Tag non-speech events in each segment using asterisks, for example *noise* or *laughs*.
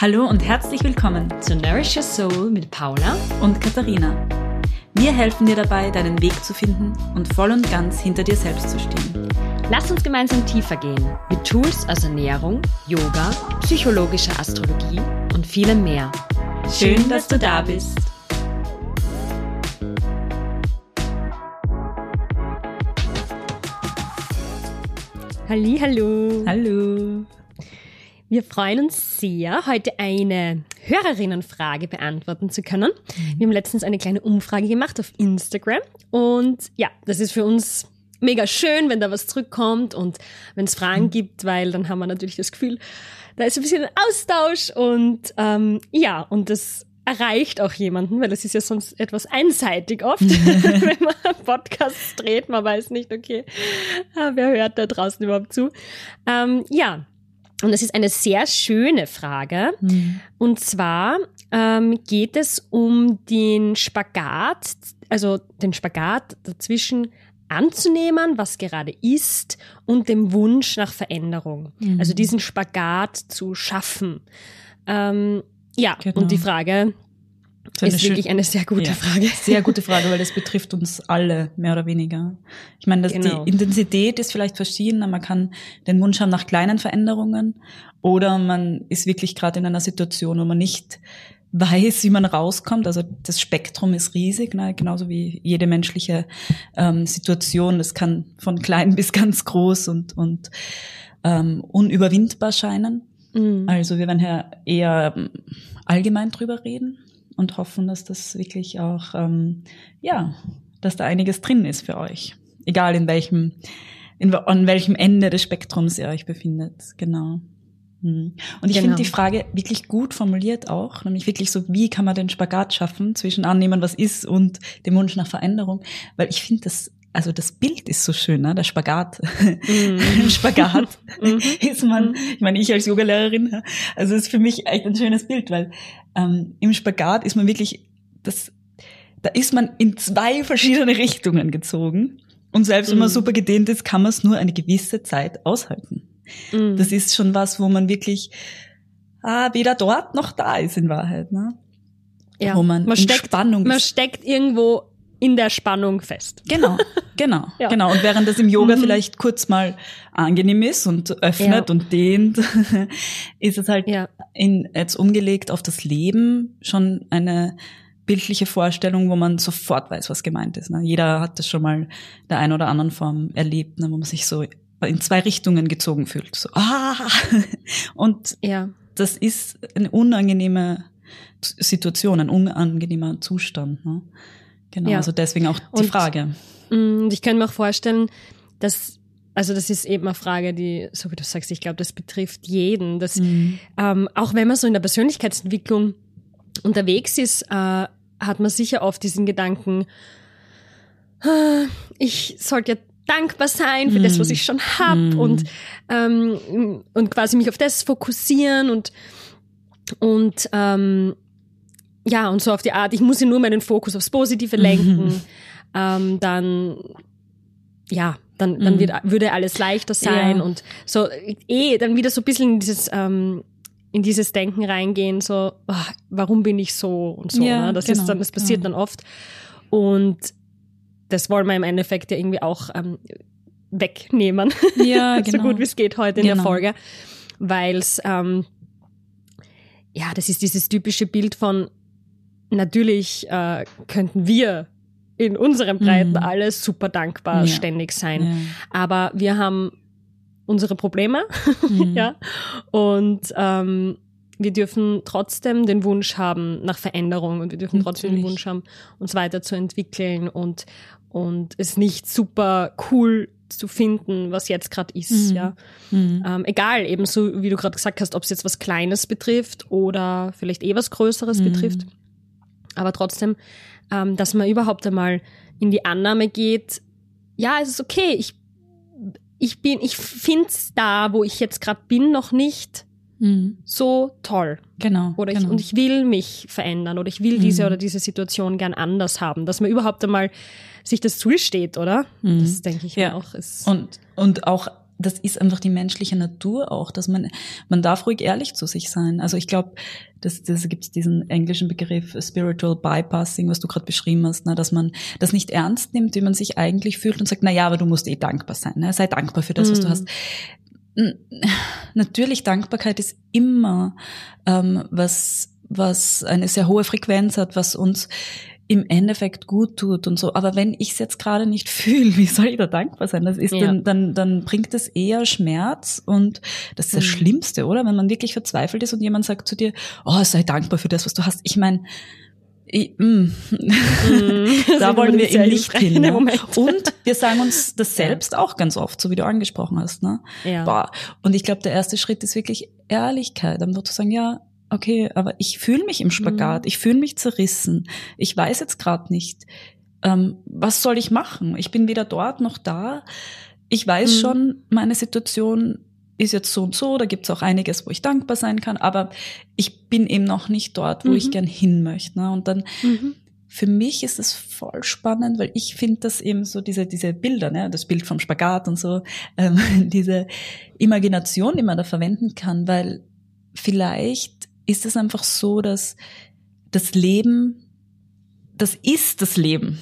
Hallo und herzlich willkommen zu Nourish Your Soul mit Paula und Katharina. Wir helfen dir dabei, deinen Weg zu finden und voll und ganz hinter dir selbst zu stehen. Lass uns gemeinsam tiefer gehen mit Tools aus Ernährung, Yoga, psychologischer Astrologie und vielem mehr. Schön, dass du da bist. Halli, hallo. Hallo. Wir freuen uns sehr, heute eine Hörerinnenfrage beantworten zu können. Wir haben letztens eine kleine Umfrage gemacht auf Instagram und ja, das ist für uns mega schön, wenn da was zurückkommt und wenn es Fragen mhm. gibt, weil dann haben wir natürlich das Gefühl, da ist ein bisschen ein Austausch und ähm, ja, und das erreicht auch jemanden, weil es ist ja sonst etwas einseitig oft, *laughs* wenn man Podcasts dreht, man weiß nicht, okay, ah, wer hört da draußen überhaupt zu. Ähm, ja, und das ist eine sehr schöne Frage. Mhm. Und zwar ähm, geht es um den Spagat, also den Spagat dazwischen anzunehmen, was gerade ist, und dem Wunsch nach Veränderung. Mhm. Also diesen Spagat zu schaffen. Ähm, ja, genau. und die Frage, das ist, ist wirklich eine sehr gute ja, Frage. Sehr gute Frage, weil das betrifft uns alle, mehr oder weniger. Ich meine, dass genau. die Intensität ist vielleicht verschieden, man kann den Wunsch haben nach kleinen Veränderungen oder man ist wirklich gerade in einer Situation, wo man nicht weiß, wie man rauskommt. Also das Spektrum ist riesig, ne? genauso wie jede menschliche ähm, Situation. Das kann von klein *laughs* bis ganz groß und, und ähm, unüberwindbar scheinen. Mhm. Also wir werden hier eher ähm, allgemein drüber reden und hoffen, dass das wirklich auch, ähm, ja, dass da einiges drin ist für euch. Egal in welchem, in, an welchem Ende des Spektrums ihr euch befindet. Genau. Hm. Und ich genau. finde die Frage wirklich gut formuliert auch, nämlich wirklich so, wie kann man den Spagat schaffen zwischen annehmen, was ist und dem Wunsch nach Veränderung, weil ich finde das also das Bild ist so schön, ne? der Spagat. *laughs* Mm. Spagat *laughs* mm. ist man, ich meine, ich als Yogalehrerin, also ist für mich echt ein schönes Bild, weil ähm, im Spagat ist man wirklich, das, da ist man in zwei verschiedene Richtungen gezogen. Und selbst mm. wenn man mhm. super gedehnt ist, kann man es nur eine gewisse Zeit aushalten. Mm. Das ist schon was, wo man wirklich ah, weder dort noch da ist in Wahrheit. Ne? Ja, wo man, man steckt, Spannung man steckt irgendwo in der Spannung fest. Genau, *laughs* genau, ja. genau. Und während das im Yoga mhm. vielleicht kurz mal angenehm ist und öffnet ja. und dehnt, *laughs* ist es halt ja. in, jetzt umgelegt auf das Leben schon eine bildliche Vorstellung, wo man sofort weiß, was gemeint ist. Ne? Jeder hat das schon mal der einen oder anderen Form erlebt, ne? wo man sich so in zwei Richtungen gezogen fühlt. So, ah! *laughs* Und ja. das ist eine unangenehme Situation, ein unangenehmer Zustand. Ne? Genau, ja. also deswegen auch die und, Frage. Und mm, ich könnte mir auch vorstellen, dass, also das ist eben eine Frage, die, so wie du sagst, ich glaube, das betrifft jeden. Dass, mhm. ähm, auch wenn man so in der Persönlichkeitsentwicklung unterwegs ist, äh, hat man sicher oft diesen Gedanken, äh, ich sollte ja dankbar sein für mm. das, was mhm. ich schon hab mm. und ähm, und quasi mich auf das fokussieren und und ähm, ja, und so auf die Art, ich muss ja nur meinen Fokus aufs Positive lenken, mhm. ähm, dann, ja, dann, dann mhm. wird, würde alles leichter sein ja. und so, eh, dann wieder so ein bisschen in dieses, ähm, in dieses Denken reingehen, so, oh, warum bin ich so und so, ja, ne? das genau, ist dann, das passiert genau. dann oft und das wollen wir im Endeffekt ja irgendwie auch ähm, wegnehmen, ja, genau. *laughs* so gut wie es geht heute in der genau. Folge, weil es, ähm, ja, das ist dieses typische Bild von, natürlich äh, könnten wir in unseren Breiten mhm. alle super dankbar ja. ständig sein. Ja. Aber wir haben unsere Probleme, *laughs* mhm. ja. Und ähm, wir dürfen trotzdem den Wunsch haben nach Veränderung und wir dürfen trotzdem Natürlich. den Wunsch haben, uns weiterzuentwickeln und, und es nicht super cool zu finden, was jetzt gerade ist, mhm. ja. Mhm. Ähm, egal, eben so wie du gerade gesagt hast, ob es jetzt was Kleines betrifft oder vielleicht eh was Größeres mhm. betrifft. Aber trotzdem, ähm, dass man überhaupt einmal in die Annahme geht, ja, es ist okay, ich, ich bin, ich finde es da, wo ich jetzt gerade bin, noch nicht mhm. so toll. Genau. Oder genau. Ich, und ich will mich verändern oder ich will diese mhm. oder diese Situation gern anders haben, dass man überhaupt einmal sich das zugesteht, oder? Mhm. Das denke ich ja. auch. Ist und, und auch das ist einfach die menschliche Natur auch, dass man, man darf ruhig ehrlich zu sich sein. Also ich glaube, das, das gibt es diesen englischen Begriff Spiritual Bypassing, was du gerade beschrieben hast, ne, dass man das nicht ernst nimmt, wie man sich eigentlich fühlt und sagt, na ja, aber du musst eh dankbar sein, ne? sei dankbar für das, was du mhm. hast. Natürlich, Dankbarkeit ist immer ähm, was, was eine sehr hohe Frequenz hat, was uns im Endeffekt gut tut und so. Aber wenn ich es jetzt gerade nicht *laughs* fühle, wie soll ich da dankbar sein? Das ist ja. dann, dann, dann bringt es eher Schmerz und das ist das mhm. Schlimmste, oder? Wenn man wirklich verzweifelt ist und jemand sagt zu dir, oh, sei dankbar für das, was du hast. Ich meine, mm, *laughs* mm. da wollen wir eben nicht hin. Ne? Und wir sagen uns *laughs* das selbst ja. auch ganz oft, so wie du angesprochen hast. Ne? Ja. Boah. Und ich glaube, der erste Schritt ist wirklich Ehrlichkeit, einfach zu sagen, ja, okay, aber ich fühle mich im Spagat, mhm. ich fühle mich zerrissen, ich weiß jetzt gerade nicht, ähm, was soll ich machen? Ich bin weder dort noch da. Ich weiß mhm. schon, meine Situation ist jetzt so und so, da gibt's auch einiges, wo ich dankbar sein kann, aber ich bin eben noch nicht dort, wo mhm. ich gern hin möchte. Ne? Und dann mhm. für mich ist es voll spannend, weil ich finde das eben so diese, diese Bilder, ne? das Bild vom Spagat und so, ähm, *laughs* diese Imagination, die man da verwenden kann, weil vielleicht ist es einfach so, dass das Leben, das ist das Leben.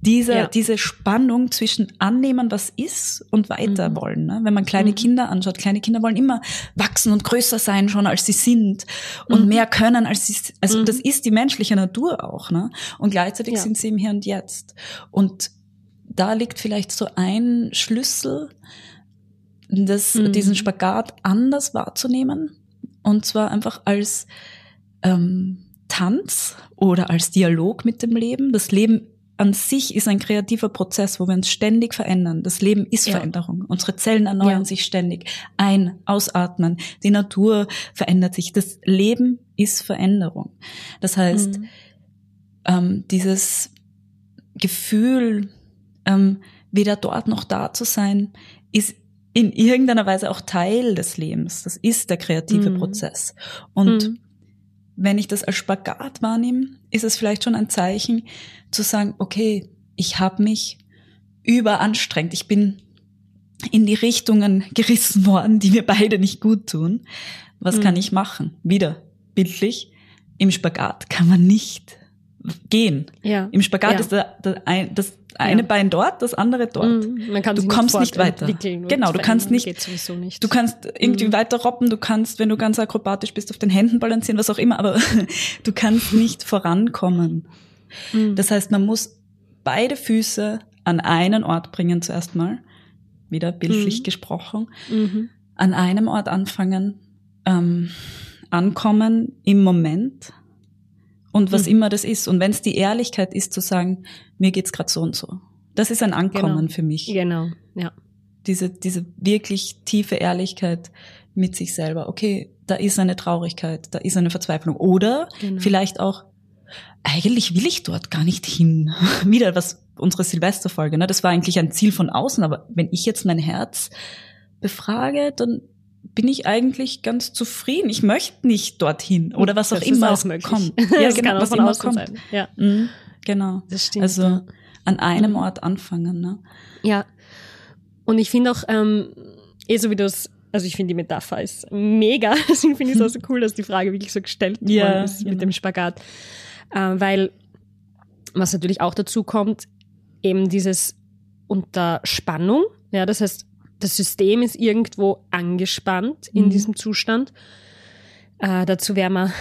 Diese, ja. diese Spannung zwischen annehmen, was ist und weiter mhm. wollen. Ne? Wenn man kleine mhm. Kinder anschaut, kleine Kinder wollen immer wachsen und größer sein schon, als sie sind und mhm. mehr können, als sie, also mhm. das ist die menschliche Natur auch. Ne? Und gleichzeitig ja. sind sie im Hier und Jetzt. Und da liegt vielleicht so ein Schlüssel, das, mhm. diesen Spagat anders wahrzunehmen und zwar einfach als ähm, Tanz oder als Dialog mit dem Leben. Das Leben an sich ist ein kreativer Prozess, wo wir uns ständig verändern. Das Leben ist ja. Veränderung. Unsere Zellen erneuern ja. sich ständig. Ein, ausatmen. Die Natur verändert sich. Das Leben ist Veränderung. Das heißt, mhm. ähm, dieses Gefühl, ähm, weder dort noch da zu sein, ist in irgendeiner Weise auch Teil des Lebens. Das ist der kreative mhm. Prozess. Und mhm. wenn ich das als Spagat wahrnehme, ist es vielleicht schon ein Zeichen zu sagen, okay, ich habe mich überanstrengt. Ich bin in die Richtungen gerissen worden, die mir beide nicht gut tun. Was mhm. kann ich machen? Wieder bildlich. Im Spagat kann man nicht gehen. Ja. Im Spagat ja. ist der, der ein, das eine ja. Bein dort, das andere dort. Mhm. Man kann du kommst nicht weiter. Genau, du kannst nicht, nicht. Du kannst irgendwie mhm. weiter robben, du kannst, wenn du ganz akrobatisch bist, auf den Händen balancieren, was auch immer, aber *laughs* du kannst nicht vorankommen. Mhm. Das heißt, man muss beide Füße an einen Ort bringen zuerst mal, wieder bildlich mhm. gesprochen, mhm. an einem Ort anfangen, ähm, ankommen im Moment und was mhm. immer das ist. Und wenn es die Ehrlichkeit ist, zu sagen, mir geht's gerade so und so. Das ist ein Ankommen genau. für mich. Genau, ja. Diese, diese wirklich tiefe Ehrlichkeit mit sich selber. Okay, da ist eine Traurigkeit, da ist eine Verzweiflung. Oder genau. vielleicht auch, eigentlich will ich dort gar nicht hin. *laughs* Wieder was, unsere Silvesterfolge, ne? Das war eigentlich ein Ziel von außen, aber wenn ich jetzt mein Herz befrage, dann bin ich eigentlich ganz zufrieden. Ich möchte nicht dorthin oder was auch das immer auch möglich. kommt. *laughs* Ja, das genau, was immer kommt. Sein. Ja. Mhm, genau. Das stimmt. Also ja. an einem Ort anfangen. Ne? Ja. Und ich finde auch, ähm, eh so wie du es, also ich finde die Metapher ist mega. *laughs* Deswegen finde ich es auch so *laughs* cool, dass die Frage wirklich so gestellt ja, ist genau. mit dem Spagat. Äh, weil was natürlich auch dazu kommt, eben dieses unter Spannung. Ja, das heißt, das System ist irgendwo angespannt in mhm. diesem Zustand. Äh, dazu wäre man,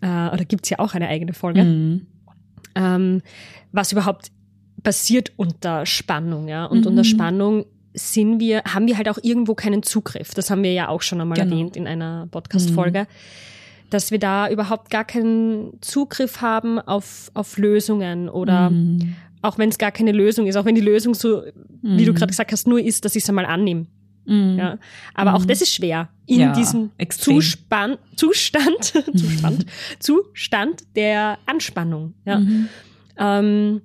äh, oder gibt es ja auch eine eigene Folge, mhm. ähm, was überhaupt passiert unter Spannung, ja. Und mhm. unter Spannung sind wir, haben wir halt auch irgendwo keinen Zugriff. Das haben wir ja auch schon einmal genau. erwähnt in einer Podcast-Folge. Mhm. Dass wir da überhaupt gar keinen Zugriff haben auf, auf Lösungen oder mhm auch wenn es gar keine Lösung ist, auch wenn die Lösung so, mhm. wie du mhm. gerade gesagt hast, nur ist, dass ich es einmal annehme. Mhm. Ja. Aber mhm. auch das ist schwer in ja, diesem Zuspann, Zustand, *laughs* Zustand, Zustand der Anspannung. Ja. Mhm. Ähm,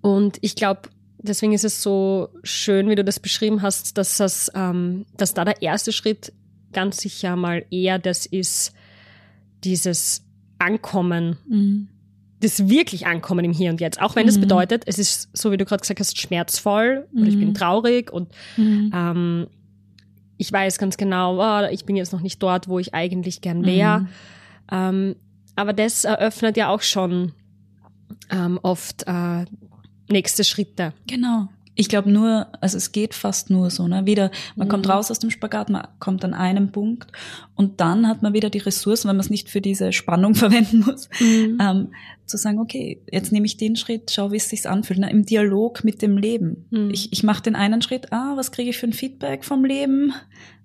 und ich glaube, deswegen ist es so schön, wie du das beschrieben hast, dass das, ähm, dass da der erste Schritt ganz sicher mal eher das ist, dieses Ankommen mhm das wirklich Ankommen im Hier und Jetzt. Auch wenn mhm. bedeutet, es ist, so wie du gerade gesagt hast, schmerzvoll mhm. oder ich bin mhm. traurig und mhm. ähm, ich weiß ganz genau, oh, ich bin jetzt noch nicht dort, wo ich eigentlich gern wäre. Mhm. Ähm, aber das eröffnet ja auch schon ähm, oft äh, nächste Schritte. Genau. Ich glaube nur, also es geht fast nur so, ne? Wieder, man mhm. kommt raus aus dem Spagat, man kommt an einem Punkt und dann hat man wieder die Ressourcen, wenn man es nicht für diese Spannung *laughs* verwenden muss, mhm. ähm, zu sagen, okay, jetzt nehme ich den Schritt, schau, wie es sich anfühlt, ne? im Dialog mit dem Leben. Mhm. Ich, ich mache den einen Schritt, ah, was kriege ich für ein Feedback vom Leben?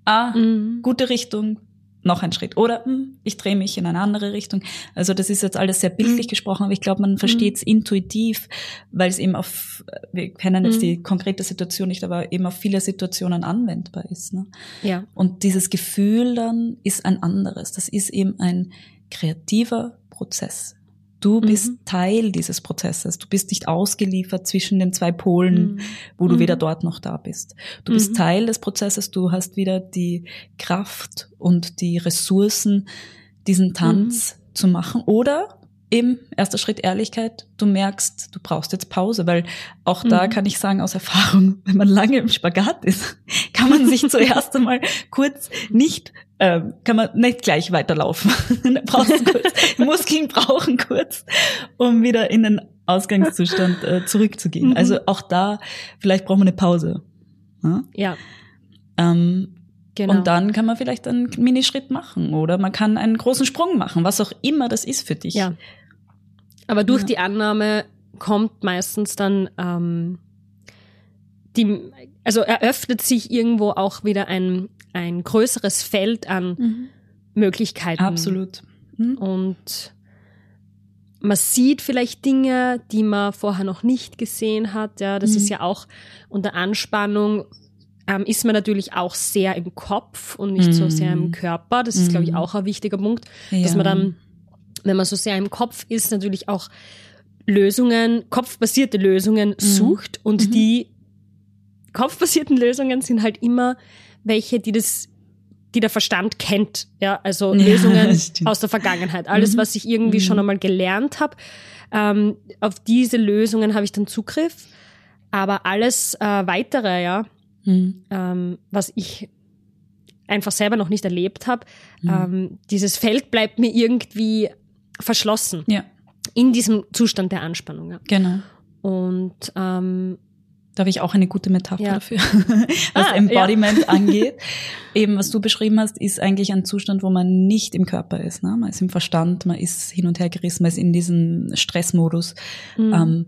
Ah, mhm. gute Richtung, noch ein Schritt. Oder hm, ich drehe mich in eine andere Richtung. Also das ist jetzt alles sehr bildlich mhm. gesprochen, aber ich glaube, man versteht es mhm. intuitiv, weil es eben auf, wir kennen jetzt mhm. die konkrete Situation nicht, aber eben auf viele Situationen anwendbar ist. Ne? Ja. Und dieses Gefühl dann ist ein anderes. Das ist eben ein kreativer Prozess. Du bist mhm. Teil dieses Prozesses. Du bist nicht ausgeliefert zwischen den zwei Polen, mhm. wo du mhm. weder dort noch da bist. Du bist mhm. Teil des Prozesses. Du hast wieder die Kraft und die Ressourcen, diesen Tanz mhm. zu machen. Oder eben erster Schritt Ehrlichkeit, du merkst, du brauchst jetzt Pause, weil auch da mhm. kann ich sagen aus Erfahrung, *laughs* wenn man lange im Spagat ist, *laughs* kann man sich zuerst *laughs* einmal kurz nicht, äh, kann man nicht gleich weiterlaufen. brauchst kurz, Muskeln brauchen kurz, um wieder in den Ausgangszustand äh, zurückzugehen. Mhm. Also auch da, vielleicht braucht man eine Pause. Ja. ja. Ähm, Genau. Und dann kann man vielleicht einen Minischritt machen oder man kann einen großen Sprung machen, was auch immer das ist für dich. Ja. Aber durch ja. die Annahme kommt meistens dann ähm, die, also eröffnet sich irgendwo auch wieder ein, ein größeres Feld an mhm. Möglichkeiten. Absolut. Mhm. Und man sieht vielleicht Dinge, die man vorher noch nicht gesehen hat. Ja, das mhm. ist ja auch unter Anspannung ähm, ist man natürlich auch sehr im Kopf und nicht mm. so sehr im mhm. Körper. Das ist, mm. glaube ich, mhm. auch ein wichtiger Punkt, ja. dass man dann, wenn man so sehr im Kopf ist, natürlich auch Lösungen, kopfbasierte Lösungen mm. sucht und -hmm. die kopfbasierten Lösungen sind halt immer welche, die das die der Verstand kennt, ja, also ja, *laughs* Lösungen aus der Vergangenheit. Alles, mhm. was ich irgendwie mhm. schon einmal gelernt habe, ähm, auf diese Lösungen habe ich dann Zugriff. Aber alles äh, weitere, ja, mhm. ähm, was ich einfach selber noch nicht erlebt habe. Mhm. Ähm, dieses Feld bleibt mir irgendwie verschlossen. Ja. In diesem Zustand der Anspannung. Ja. Genau. Und ähm, da habe ich auch eine gute Metapher ja. dafür, *laughs* was ah, Embodiment ja. *laughs* angeht. Eben, was du beschrieben hast, ist eigentlich ein Zustand, wo man nicht im Körper ist. Ne? Man ist im Verstand, man ist hin und her gerissen, man ist in diesem Stressmodus. Mhm. Ähm,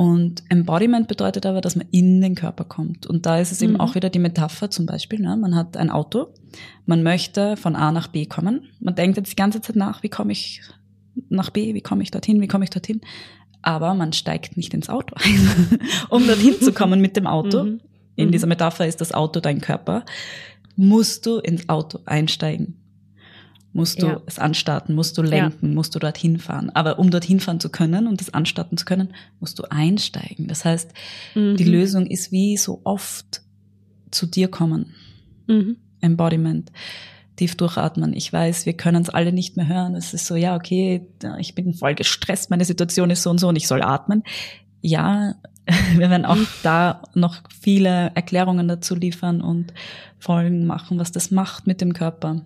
und Embodiment bedeutet aber, dass man in den Körper kommt. Und da ist es eben mhm. auch wieder die Metapher zum Beispiel. Ne? Man hat ein Auto, man möchte von A nach B kommen. Man denkt jetzt die ganze Zeit nach, wie komme ich nach B, wie komme ich dorthin, wie komme ich dorthin. Aber man steigt nicht ins Auto ein, *laughs* um dorthin zu kommen mit dem Auto. Mhm. In mhm. dieser Metapher ist das Auto dein Körper. Musst du ins Auto einsteigen musst du ja. es anstarten, musst du lenken, ja. musst du dorthin fahren. Aber um dorthin fahren zu können und das anstarten zu können, musst du einsteigen. Das heißt, mhm. die Lösung ist wie so oft zu dir kommen. Mhm. Embodiment. Tief durchatmen. Ich weiß, wir können es alle nicht mehr hören. Es ist so, ja, okay, ich bin voll gestresst, meine Situation ist so und so und ich soll atmen. Ja, *laughs* wir werden auch da noch viele Erklärungen dazu liefern und Folgen machen, was das macht mit dem Körper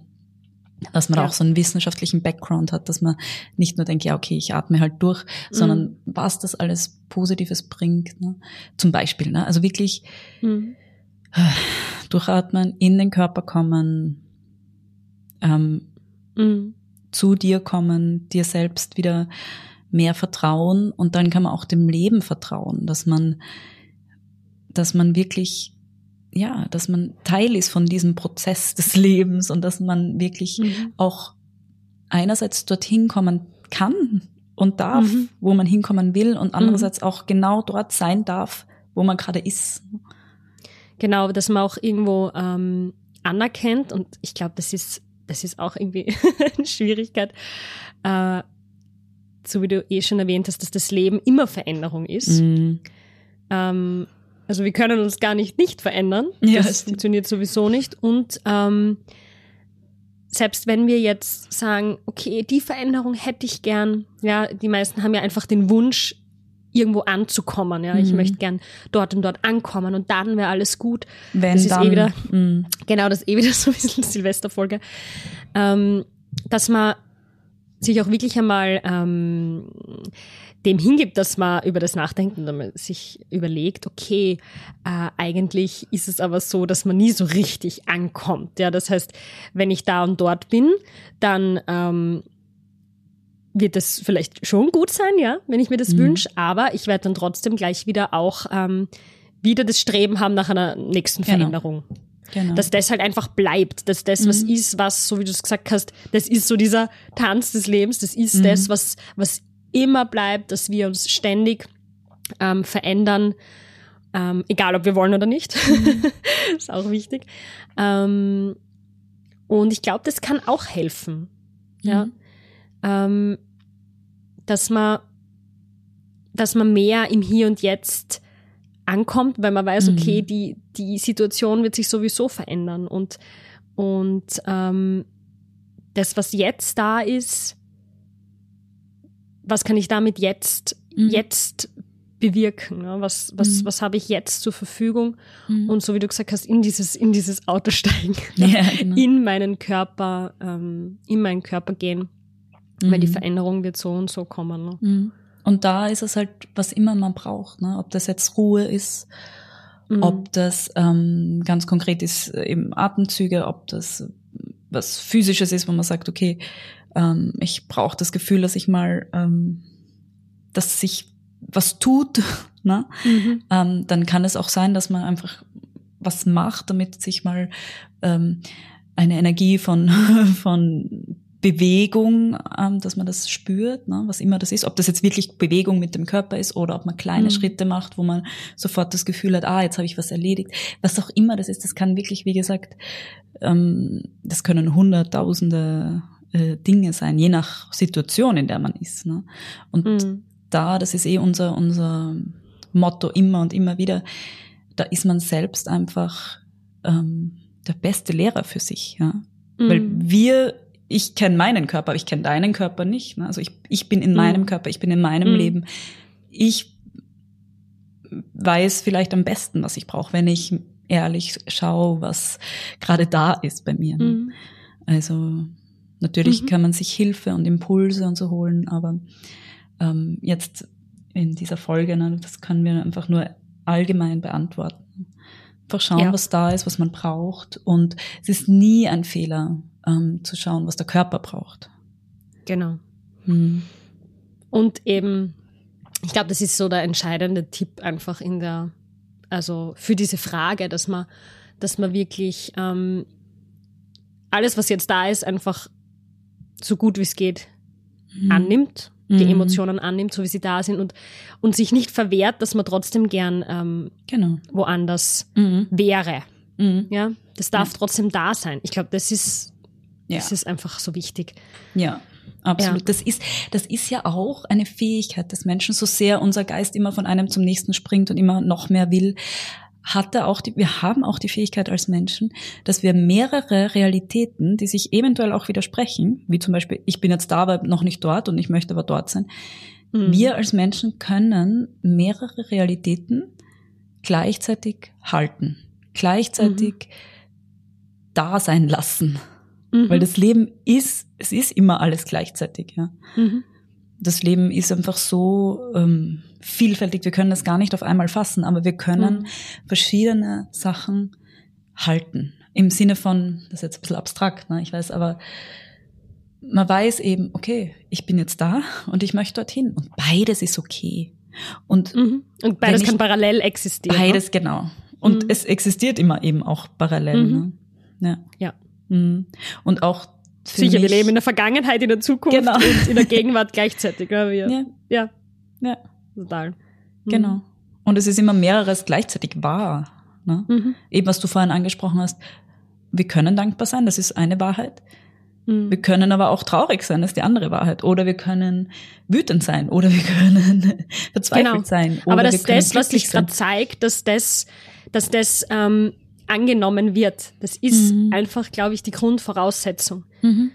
dass man ja. auch so einen wissenschaftlichen Background hat, dass man nicht nur denkt, ja, okay, ich atme halt durch, sondern mhm. was das alles Positives bringt. Ne? Zum Beispiel, ne? also wirklich mhm. *sighs* durchatmen, in den Körper kommen, ähm, mhm. zu dir kommen, dir selbst wieder mehr vertrauen und dann kann man auch dem Leben vertrauen, dass man, dass man wirklich ja, dass man Teil ist von diesem Prozess *laughs* des Lebens und dass man wirklich mhm. auch einerseits dorthin kommen kann und darf, mhm. wo man hinkommen will und andererseits mhm. auch genau dort sein darf, wo man gerade ist. Genau, dass man auch irgendwo ähm, anerkennt und ich glaube, das ist, das ist auch irgendwie *laughs* eine Schwierigkeit, äh, so wie du eh schon erwähnt hast, dass das Leben immer Veränderung ist. Mhm. Ähm, also wir können uns gar nicht nicht verändern. Ja, das funktioniert sowieso nicht. Und ähm, selbst wenn wir jetzt sagen, okay, die Veränderung hätte ich gern, ja, die meisten haben ja einfach den Wunsch, irgendwo anzukommen. Ja, ich mhm. möchte gern dort und dort ankommen und dann wäre alles gut. Wenn das ist dann, eh wieder, mhm. genau, das ist eh wieder *laughs* so ein bisschen Silvesterfolge, ähm, dass man sich auch wirklich einmal ähm, dem hingibt, dass man über das Nachdenken dass man sich überlegt, okay, äh, eigentlich ist es aber so, dass man nie so richtig ankommt. Ja, das heißt, wenn ich da und dort bin, dann ähm, wird es vielleicht schon gut sein, ja, wenn ich mir das mhm. wünsche, aber ich werde dann trotzdem gleich wieder auch ähm, wieder das Streben haben nach einer nächsten genau. Veränderung. Genau. Dass das halt einfach bleibt, dass das mhm. was ist, was, so wie du es gesagt hast, das ist so dieser Tanz des Lebens, das ist mhm. das, was, was immer bleibt, dass wir uns ständig ähm, verändern, ähm, egal ob wir wollen oder nicht. *laughs* Ist auch wichtig. Ähm, und ich glaube, das kann auch helfen. Ja. Mhm ähm, dass man, dass man mehr im Hier und Jetzt ankommt, weil man weiß, okay, mhm. die, die Situation wird sich sowieso verändern und, und ähm, das, was jetzt da ist, was kann ich damit jetzt, mhm. jetzt bewirken? Ne? Was, was, mhm. was habe ich jetzt zur Verfügung? Mhm. Und so wie du gesagt hast, in dieses, in dieses Auto steigen, *laughs* ja, *laughs* genau. in meinen Körper, ähm, in meinen Körper gehen weil die mhm. Veränderung wird so und so kommen. Ne? Mhm. Und da ist es halt, was immer man braucht, ne? ob das jetzt Ruhe ist, mhm. ob das ähm, ganz konkret ist, eben Atemzüge, ob das was Physisches ist, wo man sagt, okay, ähm, ich brauche das Gefühl, dass ich mal, ähm, dass sich was tut, *laughs* ne? Mhm. Ähm, dann kann es auch sein, dass man einfach was macht, damit sich mal ähm, eine Energie von, *laughs* von Bewegung, ähm, dass man das spürt, ne, was immer das ist, ob das jetzt wirklich Bewegung mit dem Körper ist oder ob man kleine mhm. Schritte macht, wo man sofort das Gefühl hat, ah, jetzt habe ich was erledigt. Was auch immer das ist, das kann wirklich, wie gesagt, ähm, das können hunderttausende äh, Dinge sein, je nach Situation, in der man ist. Ne? Und mhm. da, das ist eh unser, unser Motto immer und immer wieder, da ist man selbst einfach ähm, der beste Lehrer für sich. Ja? Mhm. Weil wir ich kenne meinen Körper, aber ich kenne deinen Körper nicht. Ne? Also ich, ich bin in mhm. meinem Körper, ich bin in meinem mhm. Leben. Ich weiß vielleicht am besten, was ich brauche, wenn ich ehrlich schaue, was gerade da ist bei mir. Ne? Mhm. Also natürlich mhm. kann man sich Hilfe und Impulse und so holen, aber ähm, jetzt in dieser Folge, ne, das können wir einfach nur allgemein beantworten. Einfach schauen, ja. was da ist, was man braucht. Und es ist nie ein Fehler, ähm, zu schauen, was der Körper braucht. Genau. Hm. Und eben, ich glaube, das ist so der entscheidende Tipp einfach in der, also für diese Frage, dass man, dass man wirklich ähm, alles, was jetzt da ist, einfach so gut wie es geht mhm. annimmt, die mhm. Emotionen annimmt, so wie sie da sind und, und sich nicht verwehrt, dass man trotzdem gern ähm, genau. woanders mhm. wäre. Mhm. Ja, das darf ja. trotzdem da sein. Ich glaube, das ist ja. Das ist einfach so wichtig. Ja. Absolut. Ja. Das ist, das ist ja auch eine Fähigkeit des Menschen, so sehr unser Geist immer von einem zum nächsten springt und immer noch mehr will, hat er auch die, wir haben auch die Fähigkeit als Menschen, dass wir mehrere Realitäten, die sich eventuell auch widersprechen, wie zum Beispiel, ich bin jetzt da, aber noch nicht dort und ich möchte aber dort sein. Mhm. Wir als Menschen können mehrere Realitäten gleichzeitig halten, gleichzeitig mhm. da sein lassen. Mhm. Weil das Leben ist, es ist immer alles gleichzeitig, ja. Mhm. Das Leben ist einfach so ähm, vielfältig, wir können das gar nicht auf einmal fassen, aber wir können mhm. verschiedene Sachen halten. Im Sinne von, das ist jetzt ein bisschen abstrakt, ne, ich weiß, aber man weiß eben, okay, ich bin jetzt da und ich möchte dorthin und beides ist okay. Und, mhm. und beides ich, kann parallel existieren. Beides, ne? genau. Und mhm. es existiert immer eben auch parallel. Mhm. Ne? Ja. ja. Mhm. Und auch Sicher, wir leben in der Vergangenheit, in der Zukunft genau. und in der Gegenwart gleichzeitig. Ja, wir, ja. ja. ja. Total. Mhm. Genau. Und es ist immer mehreres gleichzeitig wahr. Ne? Mhm. Eben, was du vorhin angesprochen hast. Wir können dankbar sein, das ist eine Wahrheit. Mhm. Wir können aber auch traurig sein, das ist die andere Wahrheit. Oder wir können wütend sein oder wir können *laughs* verzweifelt genau. sein. aber dass das, was sich gerade zeigt, dass das, dass das ähm, angenommen wird. Das ist mhm. einfach, glaube ich, die Grundvoraussetzung. Mhm.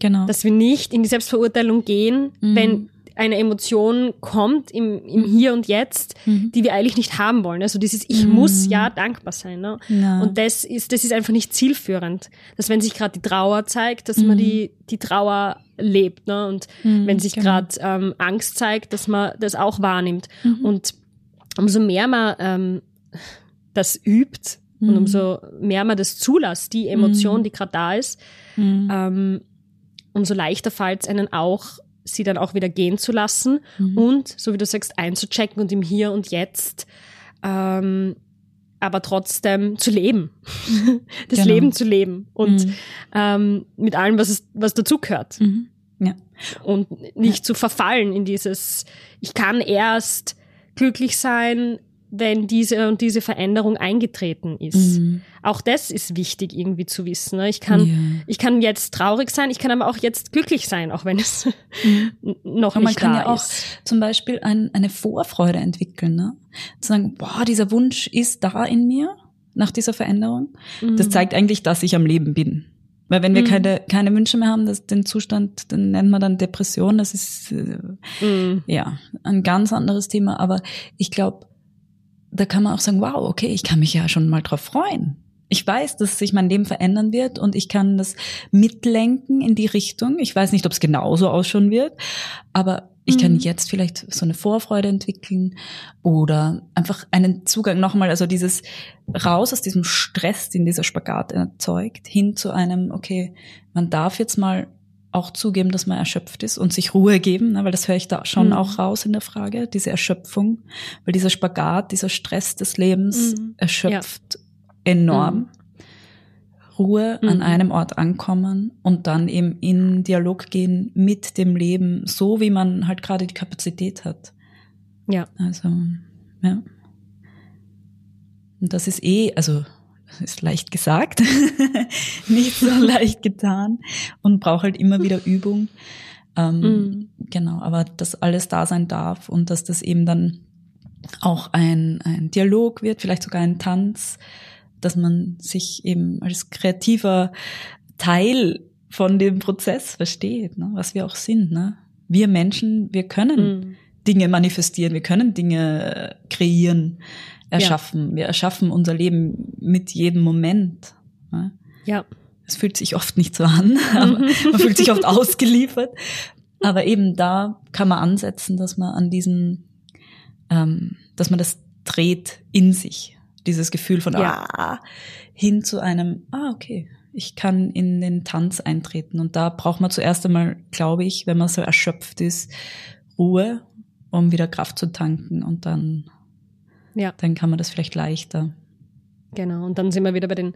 Genau. Dass wir nicht in die Selbstverurteilung gehen, mhm. wenn eine Emotion kommt im, im Hier und Jetzt, mhm. die wir eigentlich nicht haben wollen. Also dieses Ich mhm. muss ja dankbar sein. Ne? Ja. Und das ist, das ist einfach nicht zielführend. Dass wenn sich gerade die Trauer zeigt, dass mhm. man die, die Trauer lebt. Ne? Und mhm, wenn sich gerade genau. ähm, Angst zeigt, dass man das auch wahrnimmt. Mhm. Und umso mehr man ähm, das übt und mhm. umso mehr man das zulässt, die Emotion, die gerade da ist, ähm, umso leichter fällt es einen auch, sie dann auch wieder gehen zu lassen mhm. und, so wie du sagst, einzuchecken und im Hier und Jetzt ähm, aber trotzdem zu leben, *laughs* das genau. Leben zu leben und mhm. ähm, mit allem, was, es, was dazugehört. Mhm. Ja. Und nicht ja. zu verfallen in dieses, ich kann erst glücklich sein, wenn diese und diese Veränderung eingetreten ist. Mhm. Auch das ist wichtig irgendwie zu wissen. Ne? Ich kann, ja. ich kann jetzt traurig sein, ich kann aber auch jetzt glücklich sein, auch wenn es mhm. *laughs* noch und nicht da ist. Man kann ja auch zum Beispiel ein, eine Vorfreude entwickeln, ne? zu sagen, boah, dieser Wunsch ist da in mir nach dieser Veränderung. Mhm. Das zeigt eigentlich, dass ich am Leben bin. Weil wenn wir mhm. keine, keine Wünsche mehr haben, das, den Zustand, den nennt man dann Depression. Das ist äh, mhm. ja ein ganz anderes Thema. Aber ich glaube, da kann man auch sagen, wow, okay, ich kann mich ja schon mal drauf freuen. Ich weiß, dass sich mein Leben verändern wird und ich kann das mitlenken in die Richtung. Ich weiß nicht, ob es genauso ausschauen wird, aber ich kann mhm. jetzt vielleicht so eine Vorfreude entwickeln oder einfach einen Zugang nochmal, also dieses raus aus diesem Stress, den dieser Spagat erzeugt, hin zu einem, okay, man darf jetzt mal auch zugeben, dass man erschöpft ist und sich Ruhe geben, ne, weil das höre ich da schon mhm. auch raus in der Frage, diese Erschöpfung, weil dieser Spagat, dieser Stress des Lebens mhm. erschöpft ja. enorm. Mhm. Ruhe an mhm. einem Ort ankommen und dann eben in Dialog gehen mit dem Leben, so wie man halt gerade die Kapazität hat. Ja. Also, ja. Und das ist eh, also ist leicht gesagt, *laughs* nicht so leicht getan und braucht halt immer wieder Übung. Ähm, mm. Genau, aber dass alles da sein darf und dass das eben dann auch ein, ein Dialog wird, vielleicht sogar ein Tanz, dass man sich eben als kreativer Teil von dem Prozess versteht, ne? was wir auch sind. Ne? Wir Menschen, wir können mm. Dinge manifestieren, wir können Dinge kreieren erschaffen. Ja. Wir erschaffen unser Leben mit jedem Moment. Ja. Es fühlt sich oft nicht so an, *laughs* aber *laughs* man fühlt sich oft *laughs* ausgeliefert. Aber eben da kann man ansetzen, dass man an diesen, ähm, dass man das dreht in sich. Dieses Gefühl von ja. ah, hin zu einem, ah, okay, ich kann in den Tanz eintreten. Und da braucht man zuerst einmal, glaube ich, wenn man so erschöpft ist, Ruhe, um wieder Kraft zu tanken und dann ja. Dann kann man das vielleicht leichter. Genau, und dann sind wir wieder bei den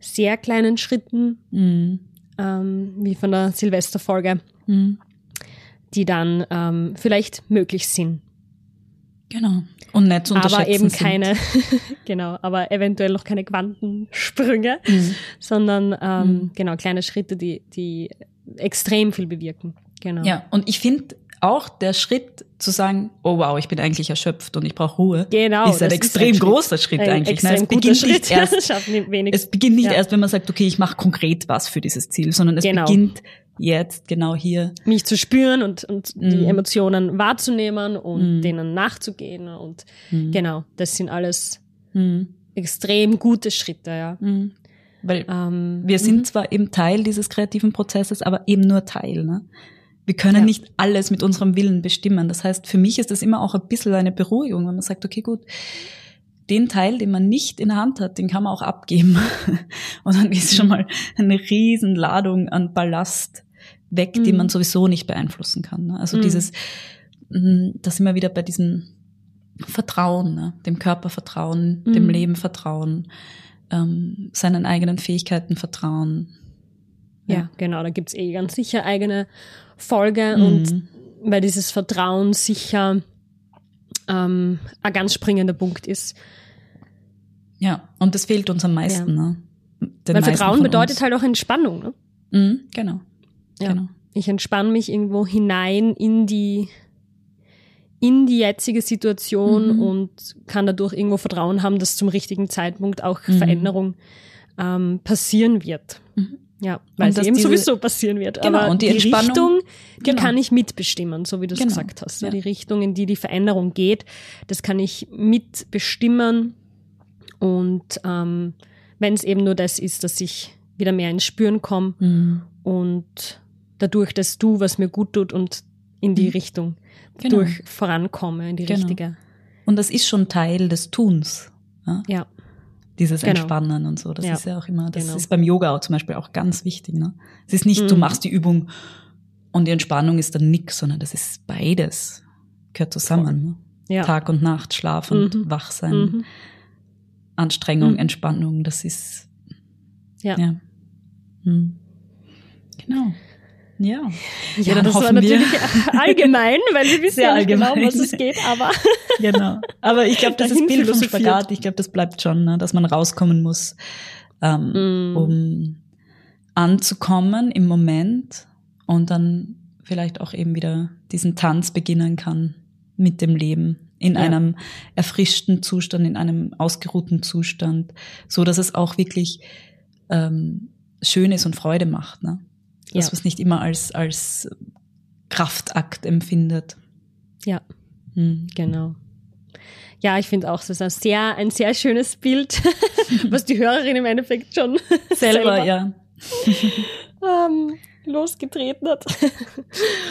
sehr kleinen Schritten, mhm. ähm, wie von der Silvesterfolge, mhm. die dann ähm, vielleicht möglich sind. Genau. Und nicht zu unterschätzen Aber eben keine, *laughs* genau, aber eventuell noch keine Quantensprünge, mhm. sondern ähm, mhm. genau kleine Schritte, die, die extrem viel bewirken. Genau. Ja, und ich finde, auch der Schritt zu sagen, oh wow, ich bin eigentlich erschöpft und ich brauche Ruhe, genau, ist ein extrem ist ein großer Schritt, Schritt eigentlich. Extrem es *laughs* beginnt Schritt. nicht erst, es beginnt nicht ja. erst, wenn man sagt, okay, ich mache konkret was für dieses Ziel, sondern es genau. beginnt jetzt genau hier. Mich zu spüren und, und mm. die Emotionen wahrzunehmen und mm. denen nachzugehen und mm. genau, das sind alles mm. extrem gute Schritte, ja. Mm. Weil ähm, wir sind zwar eben Teil dieses kreativen Prozesses, aber eben nur Teil. Ne? Wir können ja. nicht alles mit unserem Willen bestimmen. Das heißt, für mich ist das immer auch ein bisschen eine Beruhigung, wenn man sagt, okay, gut, den Teil, den man nicht in der Hand hat, den kann man auch abgeben. *laughs* Und dann ist schon mal eine Riesenladung an Ballast weg, mhm. die man sowieso nicht beeinflussen kann. Ne? Also mhm. dieses, mm, da sind wir wieder bei diesem Vertrauen, ne? dem Körper vertrauen, mhm. dem Leben vertrauen, ähm, seinen eigenen Fähigkeiten vertrauen. Ja, ja genau, da gibt's eh ganz sicher eigene Folge mhm. und weil dieses Vertrauen sicher ähm, ein ganz springender Punkt ist. Ja, und das fehlt uns am meisten. Ja. Ne? Den weil Vertrauen bedeutet halt auch Entspannung. Ne? Mhm, genau. Ja. genau. Ich entspanne mich irgendwo hinein in die in die jetzige Situation mhm. und kann dadurch irgendwo Vertrauen haben, dass zum richtigen Zeitpunkt auch mhm. Veränderung ähm, passieren wird. Mhm. Ja, weil es eben diese, sowieso passieren wird. Genau, Aber und die, die Richtung, die genau. kann ich mitbestimmen, so wie du es genau. gesagt hast. Ja. Die Richtung, in die die Veränderung geht, das kann ich mitbestimmen. Und ähm, wenn es eben nur das ist, dass ich wieder mehr ins Spüren komme mhm. und dadurch das du, was mir gut tut und in die mhm. Richtung genau. durch vorankomme, in die genau. richtige. Und das ist schon Teil des Tuns. Ja. ja. Dieses genau. Entspannen und so. Das ja. ist ja auch immer, das genau. ist beim Yoga auch zum Beispiel auch ganz wichtig. Ne? Es ist nicht, mhm. du machst die Übung und die Entspannung ist dann nix, sondern das ist beides. Gehört zusammen. Ne? Ja. Tag und Nacht, Schlaf und mhm. Wachsein. Mhm. Anstrengung, mhm. Entspannung, das ist ja. ja. Hm. Genau. Ja. Ja, ja das war natürlich allgemein, weil wir *laughs* wissen ja nicht genau, was es geht, aber. *laughs* genau. Aber ich glaube, das ist Bild vom Spagat. Ich glaube, das bleibt schon, ne? dass man rauskommen muss, ähm, mm. um anzukommen im Moment und dann vielleicht auch eben wieder diesen Tanz beginnen kann mit dem Leben in ja. einem erfrischten Zustand, in einem ausgeruhten Zustand, so dass es auch wirklich ähm, schön ist und Freude macht. Ne? Dass ja. man es nicht immer als, als Kraftakt empfindet. Ja, hm. genau. Ja, ich finde auch, es ist ein sehr, ein sehr schönes Bild, *laughs* was die Hörerin im Endeffekt schon *laughs* selber, selber ja. *laughs* ähm, losgetreten hat.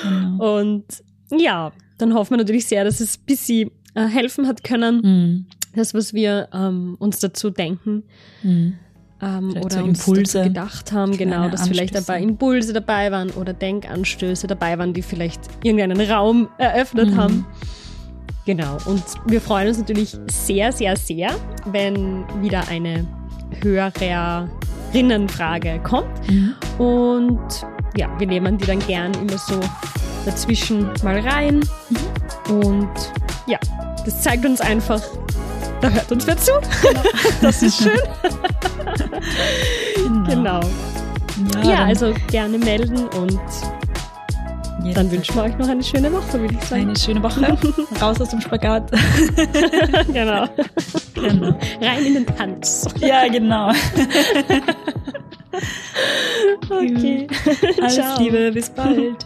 Genau. Und ja, dann hoffen wir natürlich sehr, dass es ein bisschen äh, helfen hat können, mhm. das, was wir ähm, uns dazu denken. Mhm ähm, oder so Impulse gedacht haben, genau, dass Anstöße. vielleicht dabei Impulse dabei waren oder Denkanstöße dabei waren, die vielleicht irgendeinen Raum eröffnet mhm. haben. Genau, und wir freuen uns natürlich sehr, sehr, sehr, wenn wieder eine Hörerinnenfrage kommt. Mhm. Und ja, wir nehmen die dann gern immer so dazwischen mal rein. Mhm. Und ja, das zeigt uns einfach, da hört uns wer zu. *laughs* Das ist schön. genau. genau. Ja, ja also gerne melden und dann wünschen wir euch noch eine schöne Woche, würde ich sagen. Eine schöne Woche. *laughs* Raus aus dem Spagat. *laughs* genau. genau. Rein in den Tanz. Ja, genau. okay. Alles Ciao. Liebe, bis bald.